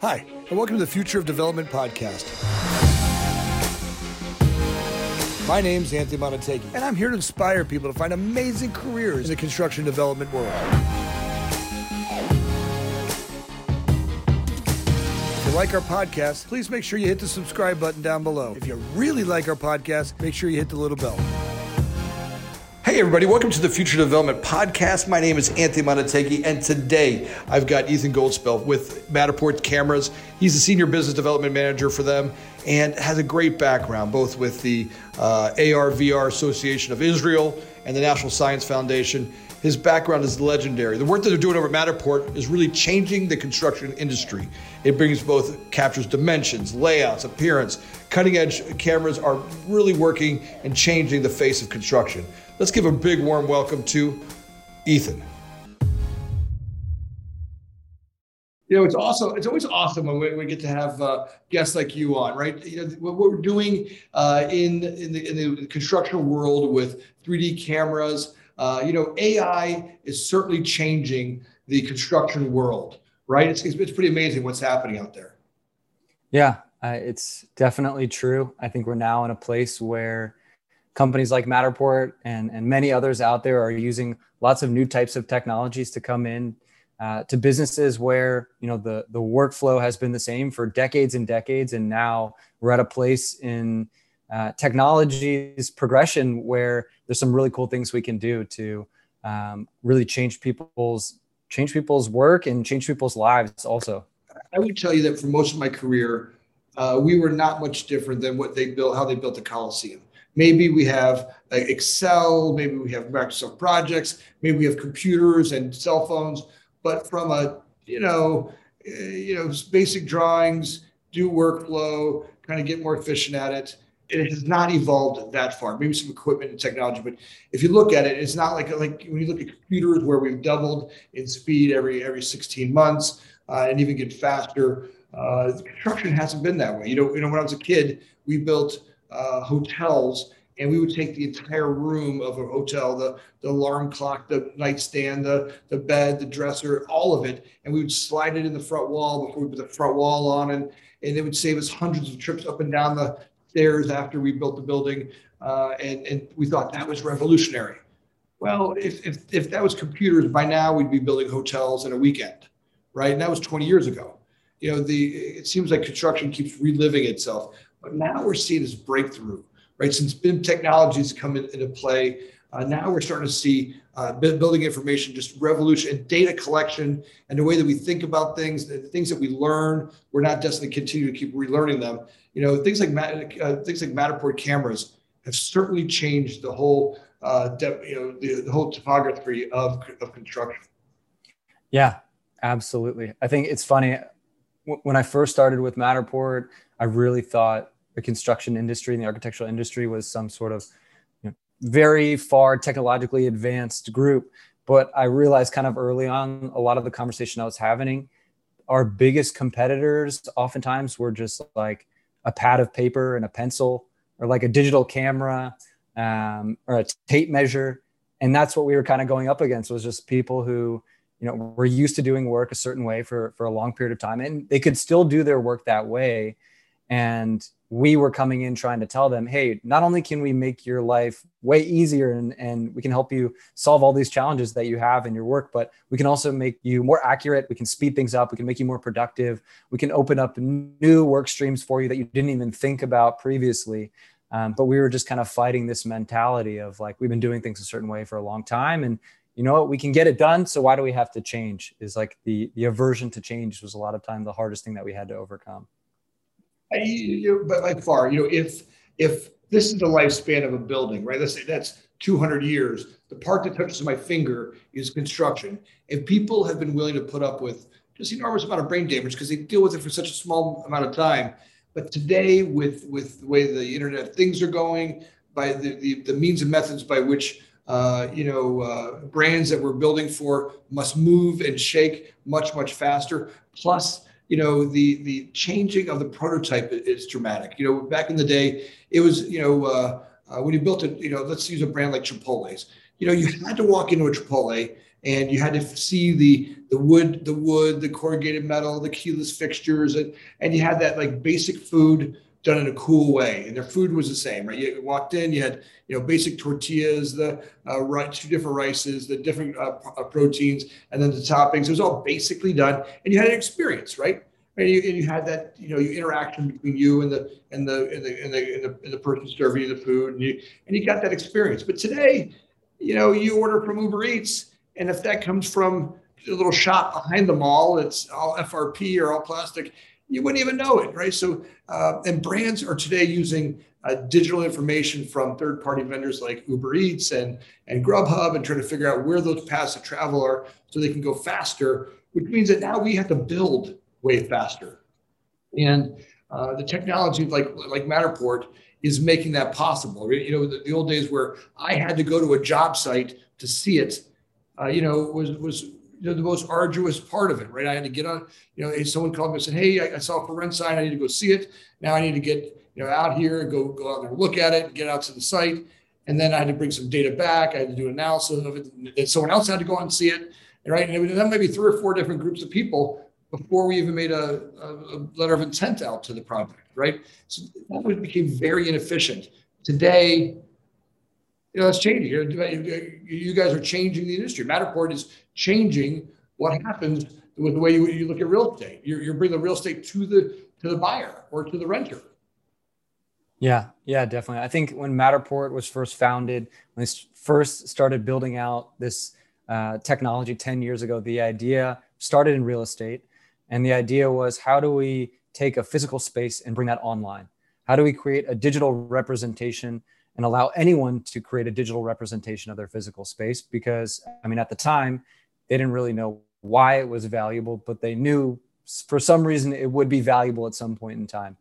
Hi, and welcome to the Future of Development podcast. My name's Anthony Montague, and I'm here to inspire people to find amazing careers in the construction development world. If you like our podcast, please make sure you hit the subscribe button down below. If you really like our podcast, make sure you hit the little bell. Everybody, welcome to the Future Development Podcast. My name is Anthony Montague, and today I've got Ethan Goldspiel with Matterport Cameras. He's the Senior Business Development Manager for them and has a great background both with the uh, AR VR Association of Israel and the National Science Foundation. His background is legendary. The work that they're doing over at Matterport is really changing the construction industry. It brings both captures dimensions, layouts, appearance. Cutting edge cameras are really working and changing the face of construction. Let's give a big warm welcome to Ethan. You know, it's also it's always awesome when we, we get to have uh, guests like you on, right? You know, what we're doing uh, in in the, in the construction world with 3D cameras. Uh, you know, AI is certainly changing the construction world, right? It's, it's pretty amazing what's happening out there. Yeah, uh, it's definitely true. I think we're now in a place where companies like Matterport and, and many others out there are using lots of new types of technologies to come in uh, to businesses where you know the the workflow has been the same for decades and decades, and now we're at a place in uh, technology's progression where there's some really cool things we can do to um, really change people's change people's work and change people's lives also. I would tell you that for most of my career, uh, we were not much different than what they built, how they built the Coliseum. Maybe we have Excel, maybe we have Microsoft projects, maybe we have computers and cell phones, but from a, you know, uh, you know, basic drawings, do workflow, kind of get more efficient at it. It has not evolved that far. Maybe some equipment and technology, but if you look at it, it's not like like when you look at computers where we've doubled in speed every every 16 months uh, and even get faster. Uh, construction hasn't been that way. You know, you know, when I was a kid, we built uh, hotels and we would take the entire room of a hotel the, the alarm clock the nightstand the, the bed the dresser all of it and we would slide it in the front wall before we put the front wall on and, and it would save us hundreds of trips up and down the stairs after we built the building uh, and, and we thought that was revolutionary. Well if, if, if that was computers by now we'd be building hotels in a weekend right? And that was 20 years ago. You know the it seems like construction keeps reliving itself but now we're seeing this breakthrough, right? Since BIM technologies come in, into play, uh, now we're starting to see uh, building information just revolution and data collection and the way that we think about things, the things that we learn. We're not destined to continue to keep relearning them. You know, things like uh, things like Matterport cameras have certainly changed the whole, uh, you know, the, the whole topography of, of construction. Yeah, absolutely. I think it's funny when I first started with Matterport. I really thought the construction industry and the architectural industry was some sort of you know, very far technologically advanced group. But I realized kind of early on, a lot of the conversation I was having, our biggest competitors oftentimes were just like a pad of paper and a pencil, or like a digital camera, um, or a tape measure, and that's what we were kind of going up against was just people who you know were used to doing work a certain way for for a long period of time, and they could still do their work that way and we were coming in trying to tell them hey not only can we make your life way easier and, and we can help you solve all these challenges that you have in your work but we can also make you more accurate. We can speed things up. We can make you more productive. We can open up new work streams for you that you didn't even think about previously. Um, but we were just kind of fighting this mentality of like we've been doing things a certain way for a long time and you know what we can get it done so why do we have to change? Is like the the aversion to change was a lot of time the hardest thing that we had to overcome you, but by far, you know, if if this is the lifespan of a building, right? Let's say that's 200 years. The part that touches my finger is construction. If people have been willing to put up with just enormous amount of brain damage because they deal with it for such a small amount of time, but today with with the way the internet things are going, by the the, the means and methods by which uh, you know uh, brands that we're building for must move and shake much much faster. Plus you know the the changing of the prototype is dramatic. You know back in the day it was you know uh, uh, when you built it you know let's use a brand like chipotle's. You know you had to walk into a chipotle and you had to see the the wood, the wood, the corrugated metal, the keyless fixtures, and and you had that like basic food done in a cool way. And their food was the same, right? You walked in, you had you know basic tortillas, the uh, right, two different rices, the different uh, uh, proteins, and then the toppings. It was all basically done, and you had an experience, right? And you, and you had that you know you interaction between you and the and the and the and the, and the, and the person serving you the food, and you and you got that experience. But today, you know, you order from Uber Eats, and if that comes from a little shop behind the mall, it's all FRP or all plastic you wouldn't even know it, right? So, uh, and brands are today using uh, digital information from third-party vendors like Uber Eats and and Grubhub, and trying to figure out where those paths of travel are, so they can go faster. Which means that now we have to build way faster, and uh, the technology like like Matterport is making that possible. You know, the, the, old days where I had to go to a job site to see it, uh, you know, was was you know, the most arduous part of it, right? I had to get on, you know, someone called me and said, Hey, I, I saw for rent sign. I need to go see it. Now I need to get, you know, out here and go, go out there look at it, get out to the site. And then I had to bring some data back. I had to do analysis of it. Someone else had to go out and see it. Right. And that might be three or four different groups of people before we even made a, a, letter of intent out to the project. Right. So that became very inefficient. Today, you know, that's changing. You guys are changing the industry. Matterport is changing what happens with the way you, you look at real estate. You're, you're bringing the real estate to the to the buyer or to the renter. Yeah, yeah, definitely. I think when Matterport was first founded, when they first started building out this uh, technology 10 years ago, the idea started in real estate. And the idea was how do we take a physical space and bring that online? How do we create a digital representation and allow anyone to create a digital representation of their physical space? Because, I mean, at the time, they didn't really know why it was valuable, but they knew for some reason it would be valuable at some point in time.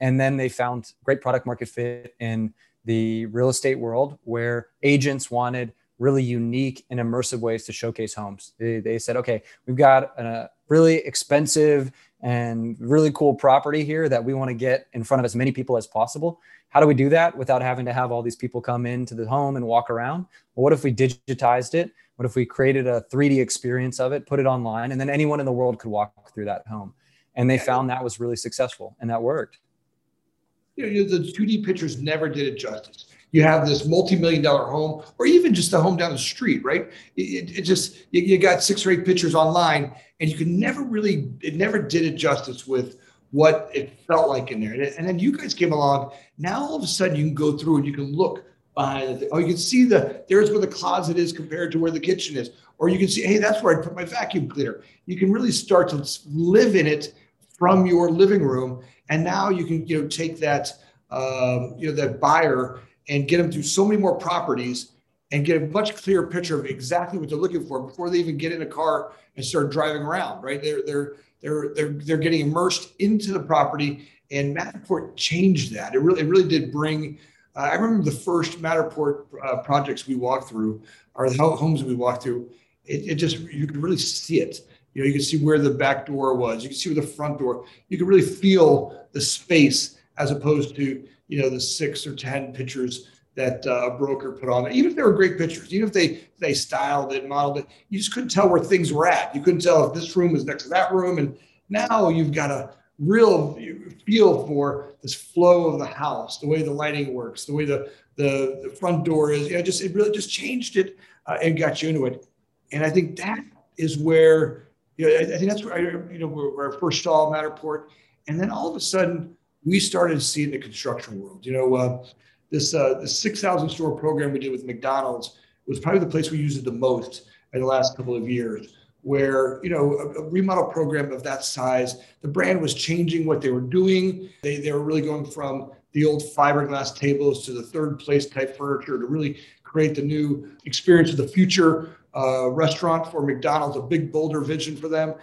And then they found great product market fit in the real estate world where agents wanted really unique and immersive ways to showcase homes. They, they said, okay, we've got a really expensive and really cool property here that we want to get in front of as many people as possible. How do we do that without having to have all these people come into the home and walk around? Well, what if we digitized it what if we created a 3D experience of it, put it online, and then anyone in the world could walk through that home? And they found that was really successful and that worked. You know, the 2D pictures never did it justice. You have this multi-million dollar home, or even just a home down the street, right? It, it just you, you got six or eight pictures online, and you can never really it never did it justice with what it felt like in there. And then you guys came along. Now all of a sudden you can go through and you can look behind the Oh, you can see the there's where the closet is compared to where the kitchen is. Or you can see, hey, that's where I put my vacuum cleaner. You can really start to live in it from your living room. And now you can, you know, take that, um, you know, that buyer and get them through so many more properties and get a much clearer picture of exactly what they're looking for before they even get in a car and start driving around. Right? They're they're they're they're they're getting immersed into the property. And Matterport changed that. It really it really did bring uh, I remember the first Matterport uh, projects we walked through, or the homes we walked through. It, it, just you could really see it. You know, you could see where the back door was. You could see where the front door. You could really feel the space as opposed to you know the six or ten pictures that uh, a broker put on. Even if they were great pictures, even if they they styled it, modeled it, you just couldn't tell where things were at. You couldn't tell if this room was next to that room. And now you've got a real feel for this flow of the house, the way the lighting works, the way the the, the front door is. You know, just it really just changed it uh, and got you into it. And I think that is where you know I, I think that's where I, you know where, I first saw Matterport, and then all of a sudden we started seeing the construction world. You know, uh, this uh, the six thousand store program we did with McDonald's was probably the place we used it the most in the last couple of years where you know a, a, remodel program of that size the brand was changing what they were doing they, they were really going from the old fiberglass tables to the third place type furniture to really create the new experience of the future uh, restaurant for mcdonald's a big bolder vision for them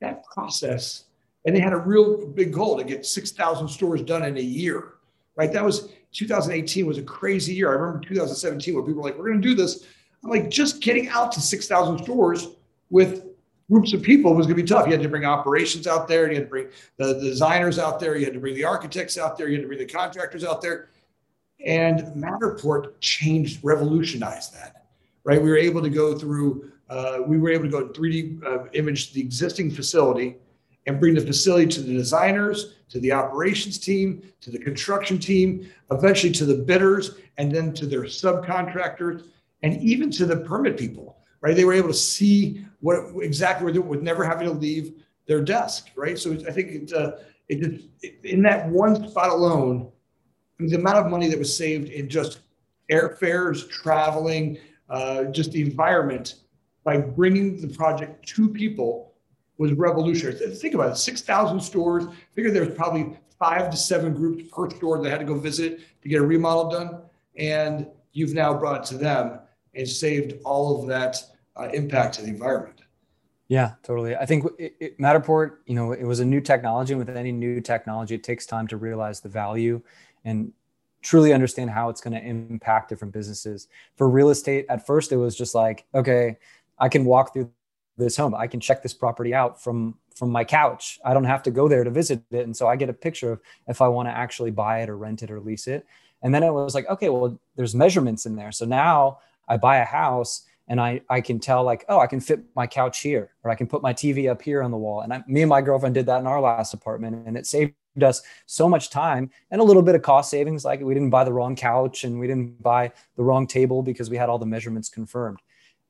that process and they had a real big goal to get 6000 stores done in a year right that was 2018 was a crazy year i remember 2017 when people were like we're going to do this i'm like just getting out to 6000 stores with groups of people was going to be tough. You had to bring operations out there, you had to bring the, the designers out there, you had to bring the architects out there, you had to bring the contractors out there. And Matterport changed, revolutionized that, right? We were able to go through uh, we were able to go 3D uh, image the existing facility and bring the facility to the designers, to the operations team, to the construction team, eventually to the bidders, and then to their subcontractors, and even to the permit people. Right? They were able to see what exactly we're doing with never having to leave their desk. Right? So I think it, uh, it just in that one spot alone, the amount of money that was saved in just airfares, traveling, uh, just the environment by bringing the project to people was revolutionary. Think about it 6,000 stores. Figure there's probably five to seven groups per store that had to go visit to get a remodel done. And you've now brought it to them and saved all of that uh, impact to the environment. Yeah, totally. I think it, it, Matterport, you know, it was a new technology. And with any new technology, it takes time to realize the value and truly understand how it's going to impact different businesses. For real estate, at first, it was just like, okay, I can walk through this home. I can check this property out from from my couch. I don't have to go there to visit it, and so I get a picture of if I want to actually buy it or rent it or lease it. And then it was like, okay, well, there's measurements in there. So now I buy a house and I I can tell like, oh, I can fit my couch here, or I can put my TV up here on the wall. And I, me and my girlfriend did that in our last apartment, and it saved us so much time and a little bit of cost savings. Like we didn't buy the wrong couch and we didn't buy the wrong table because we had all the measurements confirmed.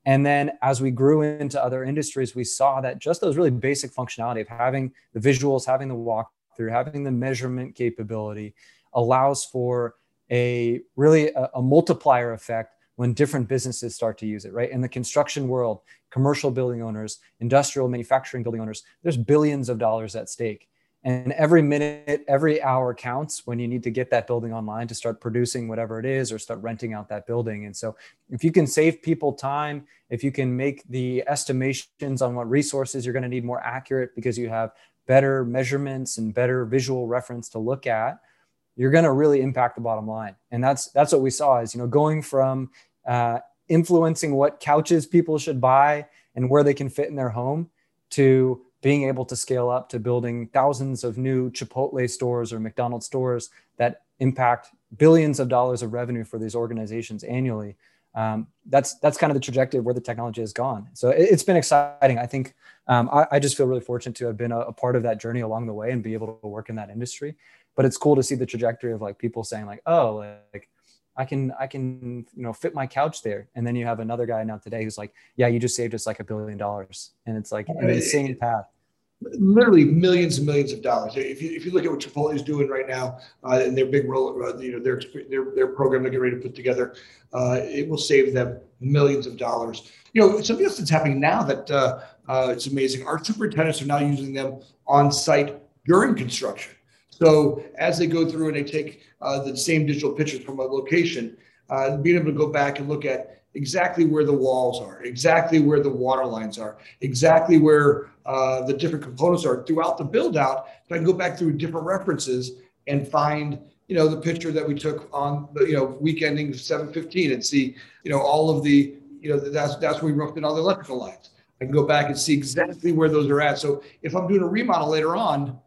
And then as we grew into other industries, we saw that just those really basic functionality of having the visuals, having the walkthrough, having the measurement capability allows for a really a, a, multiplier effect when different businesses start to use it, right? In the construction world, commercial building owners, industrial manufacturing building owners, there's billions of dollars at stake. And every minute, every hour counts when you need to get that building online to start producing whatever it is or start renting out that building. And so, if you can save people time, if you can make the estimations on what resources you're going to need more accurate because you have better measurements and better visual reference to look at, you're going to really impact the bottom line. And that's that's what we saw is you know going from uh, influencing what couches people should buy and where they can fit in their home to being able to scale up to building thousands of new Chipotle stores or McDonald's stores that impact billions of dollars of revenue for these organizations annually. Um, that's that's kind of the trajectory where the technology has gone. So it, has been exciting. I think um, I, I, just feel really fortunate to have been a, a, part of that journey along the way and be able to work in that industry. But it's cool to see the trajectory of like people saying like, oh, like I can I can you know fit my couch there, and then you have another guy now today who's like, yeah, you just saved us like a billion dollars, and it's like an insane path literally millions and millions of dollars. If you, if you look at what Chipotle is doing right now uh, and their big role, uh, you know, their, their, their program they're getting ready to put together, uh, it will save them millions of dollars. You know, something else that's happening now that uh, uh, it's amazing. Our superintendents are now using them on site during construction. So as they go through and they take uh, the same digital pictures from a location, being able to go back and look at exactly where the walls are, exactly where the water lines are, exactly where uh, the different components are throughout the build out. So I can go back through different references and find, you know, the picture that we took on the, you know, week ending 715 and see, you know, all of the, you know, that's, that's where we roughed in all the electrical lines. I can go back and see exactly where those are at. So if I'm doing a remodel later on,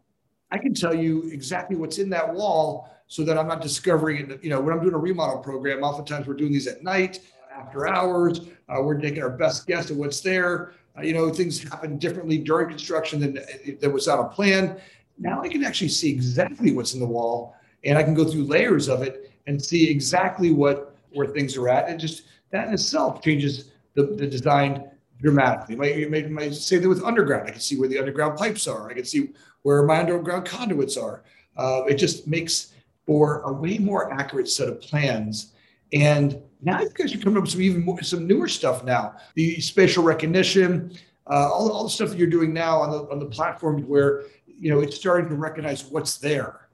I can tell you exactly what's in that wall so that I'm not discovering it. You know, when I'm doing a remodel program, oftentimes we're doing these at night after hours. Uh, we're taking our best guess at what's there. Uh, you know, things happen differently during construction than that was on a plan. Now I can actually see exactly what's in the wall, and I can go through layers of it and see exactly what where things are at. And just that in itself changes the, the design dramatically. You might, you might say that with underground, I can see where the underground pipes are. I can see where my underground conduits are. Uh, it just makes for a way more accurate set of plans. And now you guys are coming up with some even more, some newer stuff now. The spatial recognition, uh, all, all the stuff that you're doing now on the on the platforms where you know it's starting to recognize what's there.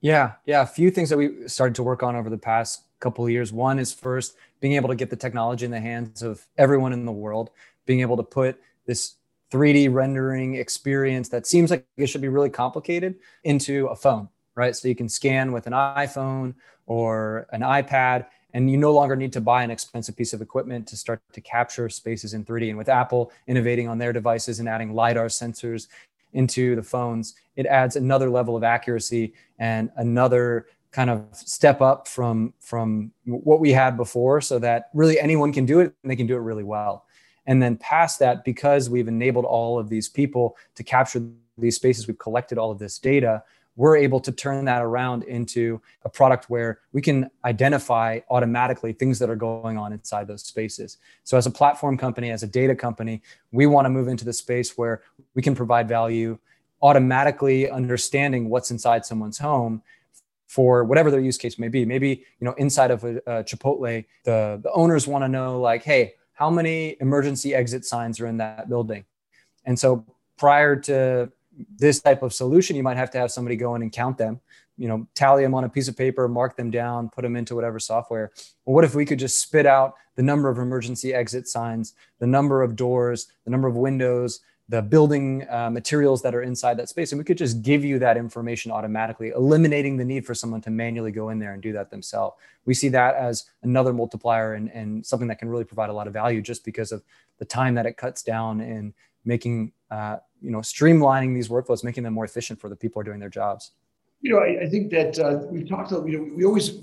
Yeah, yeah. A few things that we started to work on over the past couple of years. One is first being able to get the technology in the hands of everyone in the world, being able to put this 3D rendering experience that seems like it should be really complicated into a phone, right? So you can scan with an iPhone or an iPad and you no longer need to buy an expensive piece of equipment to start to capture spaces in 3D. And with Apple innovating on their devices and adding LiDAR sensors into the phones, it adds another level of accuracy and another kind of step up from from what we had before so that really anyone can do it and they can do it really well And then past that, because we've enabled all of these people to capture these spaces, we've collected all of this data, we're able to turn that around into a product where we can identify automatically things that are going on inside those spaces. So, as a platform company, as a data company, we want to move into the space where we can provide value automatically understanding what's inside someone's home for whatever their use case may be. Maybe, you know, inside of a, a Chipotle, the, the owners want to know like, hey, how many emergency exit signs are in that building? And so prior to this type of solution, you might have to have somebody go in and count them, you know, tally them on a piece of paper, mark them down, put them into whatever software. Well, what if we could just spit out the number of emergency exit signs, the number of doors, the number of windows, the building uh, materials that are inside that space, and we could just give you that information automatically, eliminating the need for someone to manually go in there and do that themselves. We see that as another multiplier and, and something that can really provide a lot of value just because of the time that it cuts down in making uh, you know streamlining these workflows making them more efficient for the people who are doing their jobs you know i, I think that uh, we've talked about you know we always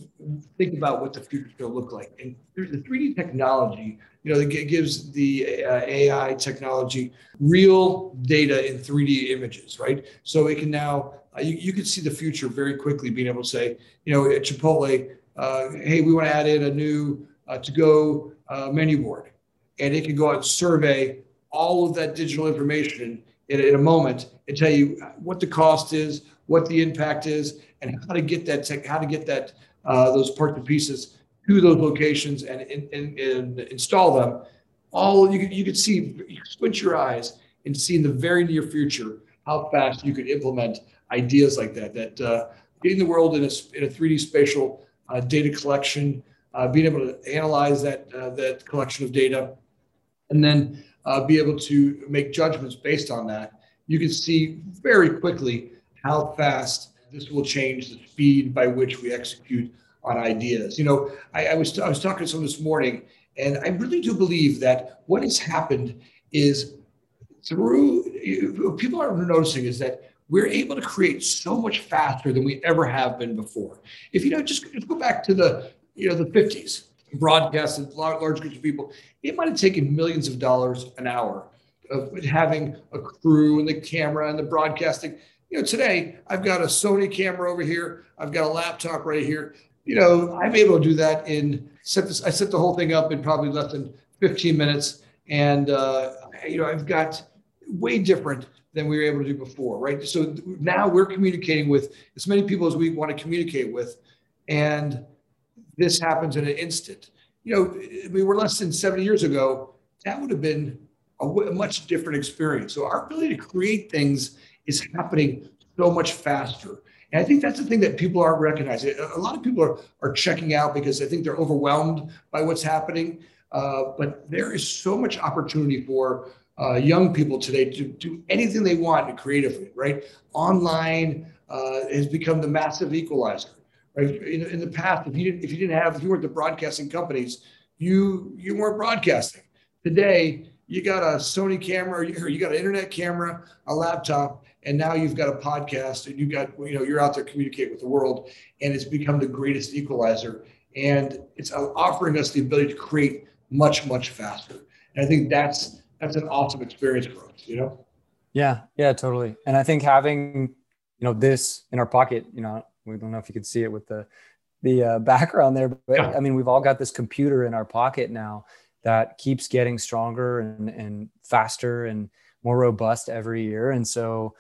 think about what the future is going to look like. And the 3d technology you know that gives the uh, ai technology real data in 3d images right? So it can now uh, you, you can see the future very quickly being able to say you know at chipotle uh, hey we want to add in a new uh, to go menu board. And it can go out and survey all of that digital information in, in a moment and tell you what the cost is, what the impact is, and how to get that tech, how to get that uh, those parts and pieces to those locations and, and, and, install them. All you could, you could see, you squint your eyes and see in the very near future how fast you could implement ideas like that. That uh, getting the world in a, in a 3D spatial uh, data collection, uh, being able to analyze that uh, that collection of data, and then uh, be able to make judgments based on that, you can see very quickly how fast this will change the speed by which we execute on ideas. You know, I, I was I was talking to someone this morning, and I really do believe that what has happened is through people are noticing is that we're able to create so much faster than we ever have been before. If you know, just, just go back to the you know the 50s broadcasted large groups of people, it might have taken millions of dollars an hour of having a crew and the camera and the broadcasting. You know, today I've got a Sony camera over here. I've got a laptop right here. You know, I'm able to do that in set this. I set the whole thing up in probably less than 15 minutes, and uh, you know, I've got way different than we were able to do before, right? So now we're communicating with as many people as we want to communicate with, and this happens in an instant. You know, I mean, we're less than 70 years ago, that would have been a, a much different experience. So our ability to create things is happening so much faster. And I think that's the thing that people aren't recognizing. A lot of people are, are checking out because I think they're overwhelmed by what's happening. Uh, but there is so much opportunity for uh, young people today to do anything they want creatively, right? Online uh, has become the massive equalizer. Right? In, in the past, if you didn't if you didn't have if you weren't the broadcasting companies, you you weren't broadcasting. Today, you got a Sony camera, or you got an internet camera, a laptop, and now you've got a podcast, and you've got you know you're out there communicating with the world, and it's become the greatest equalizer, and it's offering us the ability to create much much faster. And I think that's that's an awesome experience for us, you know. Yeah, yeah, totally. And I think having you know this in our pocket, you know, we don't know if you can see it with the the uh, background there, but yeah. I mean, we've all got this computer in our pocket now that keeps getting stronger and, and faster and more robust every year. And so,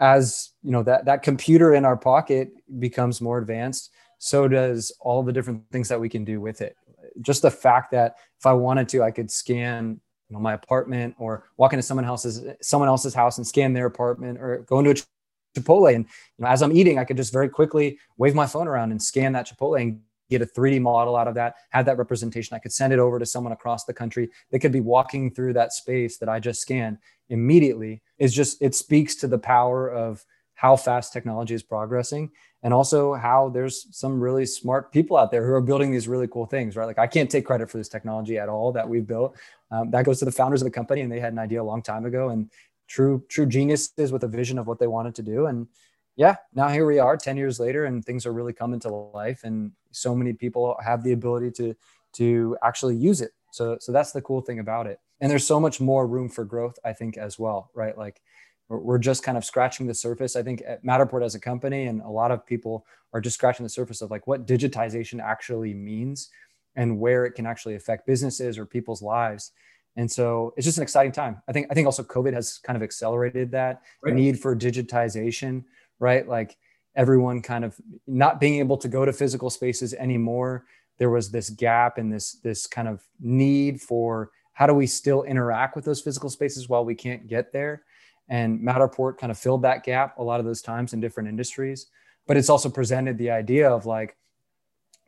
as you know, that that computer in our pocket becomes more advanced, so does all the different things that we can do with it. Just the fact that if I wanted to, I could scan you know my apartment or walk into someone else's someone else's house and scan their apartment or go into a Chipotle. And you know, as I'm eating, I could just very quickly wave my phone around and scan that Chipotle and get a 3D model out of that, have that representation. I could send it over to someone across the country. They could be walking through that space that I just scanned immediately. Is just it speaks to the power of how fast technology is progressing and also how there's some really smart people out there who are building these really cool things right? Like i can't take credit for this technology at all that we've built. Um, that goes to the founders of the company and they had an idea a long time ago and true true geniuses with a vision of what they wanted to do. And yeah now here we are 10 years later and things are really coming to life and so many people have the ability to to actually use it. So so that's the cool thing about it and there's so much more room for growth i think as well right? Like we're just kind of scratching the surface. I think at matterport as a company and a lot of people are just scratching the surface of like what digitization actually means and where it can actually affect businesses or people's lives. And so it's just an exciting time. I think i think also covid has kind of accelerated that right. need for digitization right? Like everyone kind of not being able to go to physical spaces anymore. There was this gap and this this kind of need for how do we still interact with those physical spaces while we can't get there? And matterport kind of filled that gap a lot of those times in different industries. But it's also presented the idea of like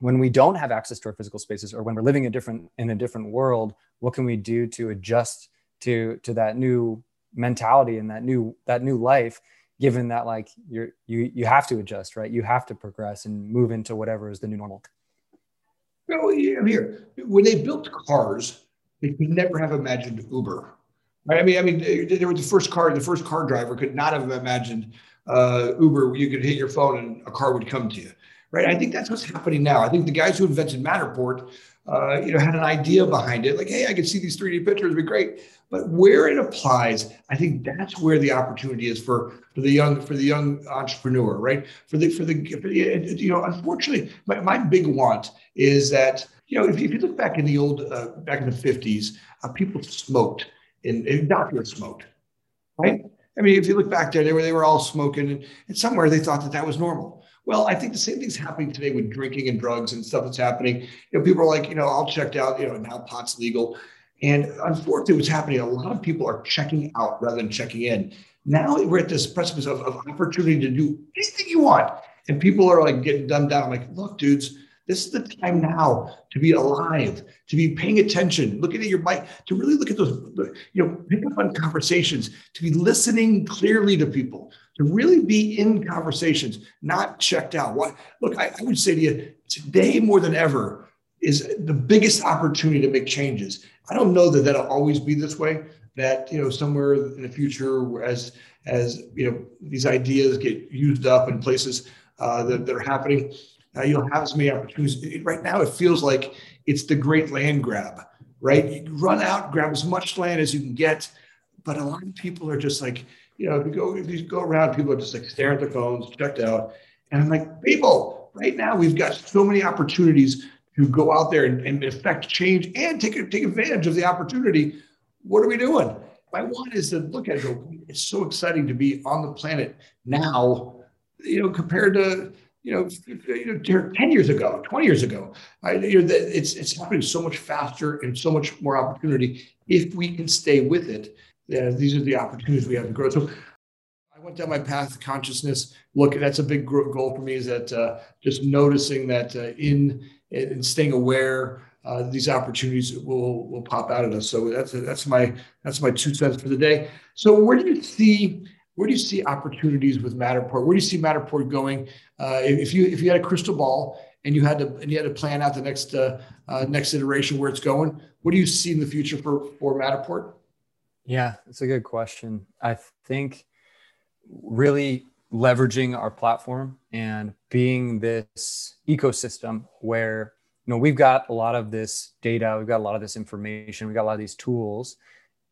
when we don't have access to our physical spaces or when we're living a different in a different world what can we do to adjust to to that new mentality and that new that new life given that like you're you you have to adjust right? You have to progress and move into whatever is the new normal. Well here. When they built cars they could never have imagined uber right i mean i mean there were the first car the first car driver could not have imagined uh, uber you could hit your phone and a car would come to you right? I think that's what's happening now. I think the guys who invented Matterport, uh, you know, had an idea behind it, like, hey, I can see these 3D pictures, it'd be great. But where it applies, I think that's where the opportunity is for, for the young for the young entrepreneur, right? For the for the, for the you know, unfortunately, my, my big want is that you know, if, if you look back in the old uh, back in the 50s, uh, people smoked and, and doctors smoked, right? I mean, if you look back there, they were they were all smoking, and, and somewhere they thought that that was normal. Well, I think the same thing's happening today with drinking and drugs and stuff that's happening. You know, people are like, you know, I'll checked out, you know, now pot's legal. And unfortunately, what's happening, a lot of people are checking out rather than checking in. Now we're at this precipice of, of opportunity to do anything you want. And people are like getting dumbed down. I'm like, look, dudes, this is the time now to be alive, to be paying attention, looking at your mic, to really look at those, you know, pick up on conversations, to be listening clearly to people, to really be in conversations, not checked out. What look, I, I would say to you today more than ever is the biggest opportunity to make changes. I don't know that that'll always be this way. That you know somewhere in the future, as as you know these ideas get used up in places uh, that, that are happening, uh, you'll have as many opportunities. Right now, it feels like it's the great land grab. Right, you run out, grab as much land as you can get, but a lot of people are just like you know, if you go if you go around, people are just like staring at their phones, checked out. And I'm like, people, right now we've got so many opportunities to go out there and, and affect change and take take advantage of the opportunity. What are we doing? My one is to look at it. It's so exciting to be on the planet now. You know, compared to you know, you know, 10 years ago, 20 years ago. I, you know, it's, it's happening so much faster and so much more opportunity if we can stay with it these are the opportunities we have to grow. So I went down my path of consciousness. Look, that's a big goal for me is that uh, just noticing that uh, in and staying aware, uh, these opportunities will will pop out at us. So that's that's my that's my two cents for the day. So where do you see where do you see opportunities with Matterport? Where do you see Matterport going? Uh, if you if you had a crystal ball and you had to and you had to plan out the next uh, uh, next iteration where it's going, what do you see in the future for for Matterport? Yeah, it's a good question. I think really leveraging our platform and being this ecosystem where you know we've got a lot of this data, we've got a lot of this information, we've got a lot of these tools,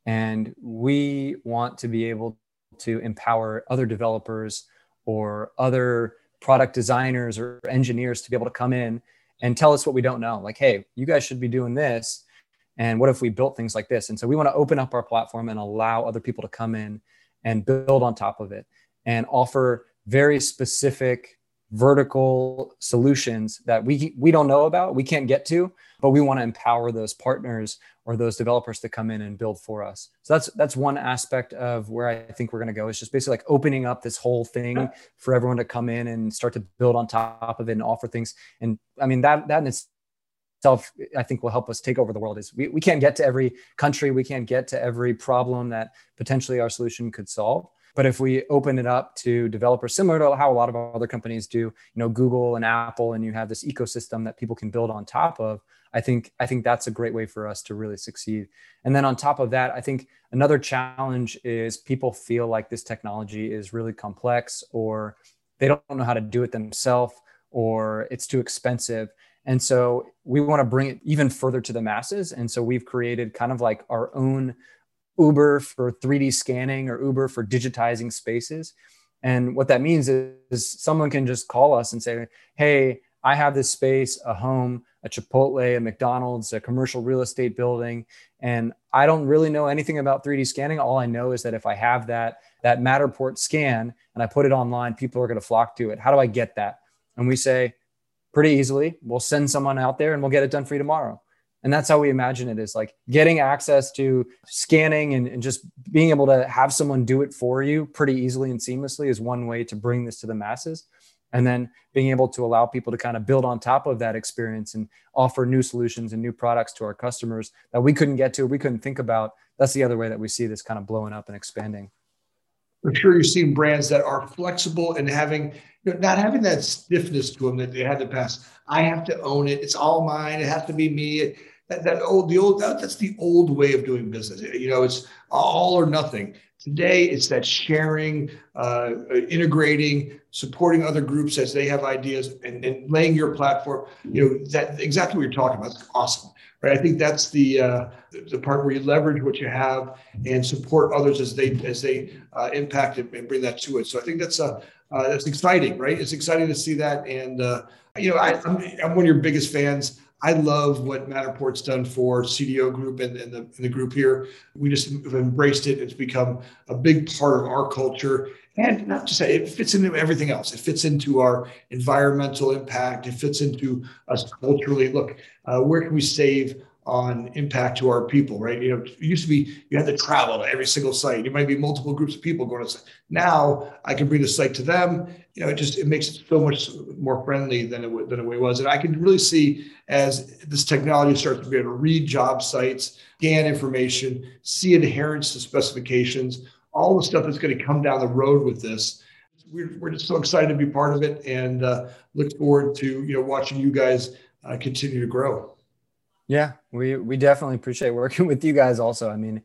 and we want to be able to empower other developers or other product designers or engineers to be able to come in and tell us what we don't know. Like, hey, you guys should be doing this and what if we built things like this? And so we want to open up our platform and allow other people to come in and build on top of it and offer very specific vertical solutions that we we don't know about, we can't get to, but we want to empower those partners or those developers to come in and build for us. So that's that's one aspect of where I think we're going to go. Is just basically like opening up this whole thing for everyone to come in and start to build on top of it and offer things. And I mean that that in itself, I think will help us take over the world is we, we can't get to every country, we can't get to every problem that potentially our solution could solve. But if we open it up to developers, similar to how a lot of other companies do, you know, Google and Apple, and you have this ecosystem that people can build on top of, I think I think that's a great way for us to really succeed. And then on top of that, I think another challenge is people feel like this technology is really complex or they don't know how to do it themselves or it's too expensive And so we want to bring it even further to the masses. And so we've created kind of like our own Uber for 3D scanning or Uber for digitizing spaces. And what that means is, is someone can just call us and say, Hey, I have this space, a home, a Chipotle, a McDonald's, a commercial real estate building, and I don't really know anything about 3D scanning. All I know is that if I have that that Matterport scan and I put it online, people are going to flock to it. How do I get that? And we say, pretty easily. We'll send someone out there and we'll get it done for you tomorrow. And that's how we imagine it is like getting access to scanning and, and, just being able to have someone do it for you pretty easily and seamlessly is one way to bring this to the masses. And then being able to allow people to kind of build on top of that experience and offer new solutions and new products to our customers that we couldn't get to, we couldn't think about. That's the other way that we see this kind of blowing up and expanding. I'm sure you've seen brands that are flexible and having you know, not having that stiffness to them that they had in the past. I have to own it. It's all mine. It has to be me. That, that old, the old, that, that's the old way of doing business. You know, it's all or nothing. Today, it's that sharing, uh, integrating, supporting other groups as they have ideas, and, and laying your platform. You know, that exactly what you're talking about. It's awesome right? I think that's the uh, the part where you leverage what you have and support others as they as they uh, impact it and bring that to it. So I think that's a uh, that's exciting, right? It's exciting to see that, and uh, you know, I, I'm, I'm one of your biggest fans. I love what Matterport's done for CDO Group and, and, the, and the group here. We just have embraced it. It's become a big part of our culture. And not to say it fits into everything else. It fits into our environmental impact. It fits into us culturally. Look, uh, where can we save on impact to our people, right? You know, it used to be you had to travel to every single site. It might be multiple groups of people going to site. Now I can bring the site to them. You know, it just it makes it so much more friendly than it than it was. And I can really see as this technology starts to be able to read job sites, scan information, see adherence to specifications, all the stuff that's going to come down the road with this. We're, we're just so excited to be part of it and uh, look forward to you know watching you guys uh, continue to grow. Yeah, we we definitely appreciate working with you guys. Also, I mean,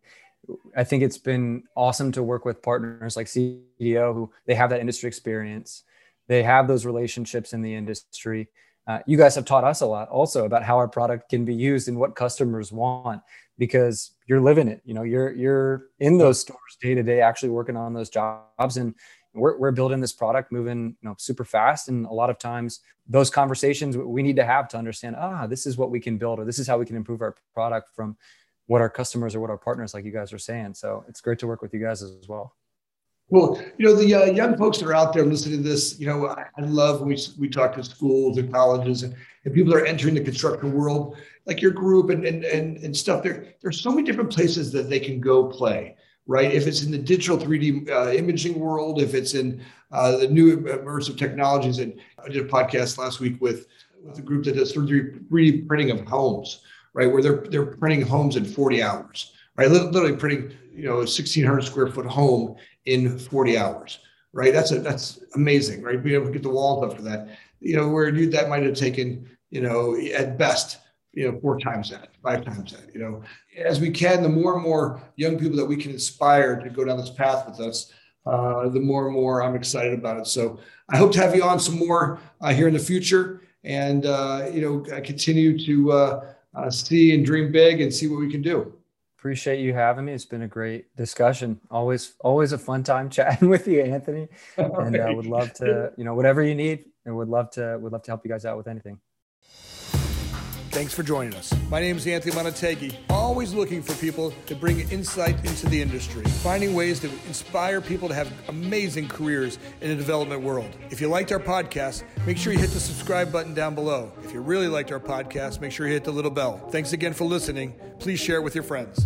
I think it's been awesome to work with partners like CDO who they have that industry experience, they have those relationships in the industry. Uh, you guys have taught us a lot also about how our product can be used and what customers want because you're living it. You know, you're you're in those stores day to day, actually working on those jobs, and we're, we're building this product moving you know super fast. And a lot of times those conversations we need to have to understand ah this is what we can build or this is how we can improve our product from what our customers or what our partners like you guys are saying. So it's great to work with you guys as well. Well, you know, the uh, young folks that are out there listening to this, you know, I, love when we, we talk to schools and colleges and, and people that are entering the construction world, like your group and, and, and, and stuff. There, there's so many different places that they can go play right? If it's in the digital 3D uh, imaging world, if it's in uh, the new immersive technologies, and I did a podcast last week with with a group that does 3D printing of homes, right? Where they're they're printing homes in 40 hours, right? Literally printing, you know, a 1,600 square foot home in 40 hours, right? That's a that's amazing, right? Being able to get the walls up for that, you know, where that might have taken, you know, at best you know, four times that, five times that, you know, as we can, the more and more young people that we can inspire to go down this path with us, uh, the more and more I'm excited about it. So I hope to have you on some more uh, here in the future and, uh, you know, continue to uh, uh, see and dream big and see what we can do. Appreciate you having me. It's been a great discussion. Always, always a fun time chatting with you, Anthony. And I uh, would love to, you know, whatever you need, and would love to, would love to help you guys out with anything. Thanks for joining us. My name is Anthony Montague. Always looking for people to bring insight into the industry, finding ways to inspire people to have amazing careers in the development world. If you liked our podcast, make sure you hit the subscribe button down below. If you really liked our podcast, make sure you hit the little bell. Thanks again for listening. Please share it with your friends.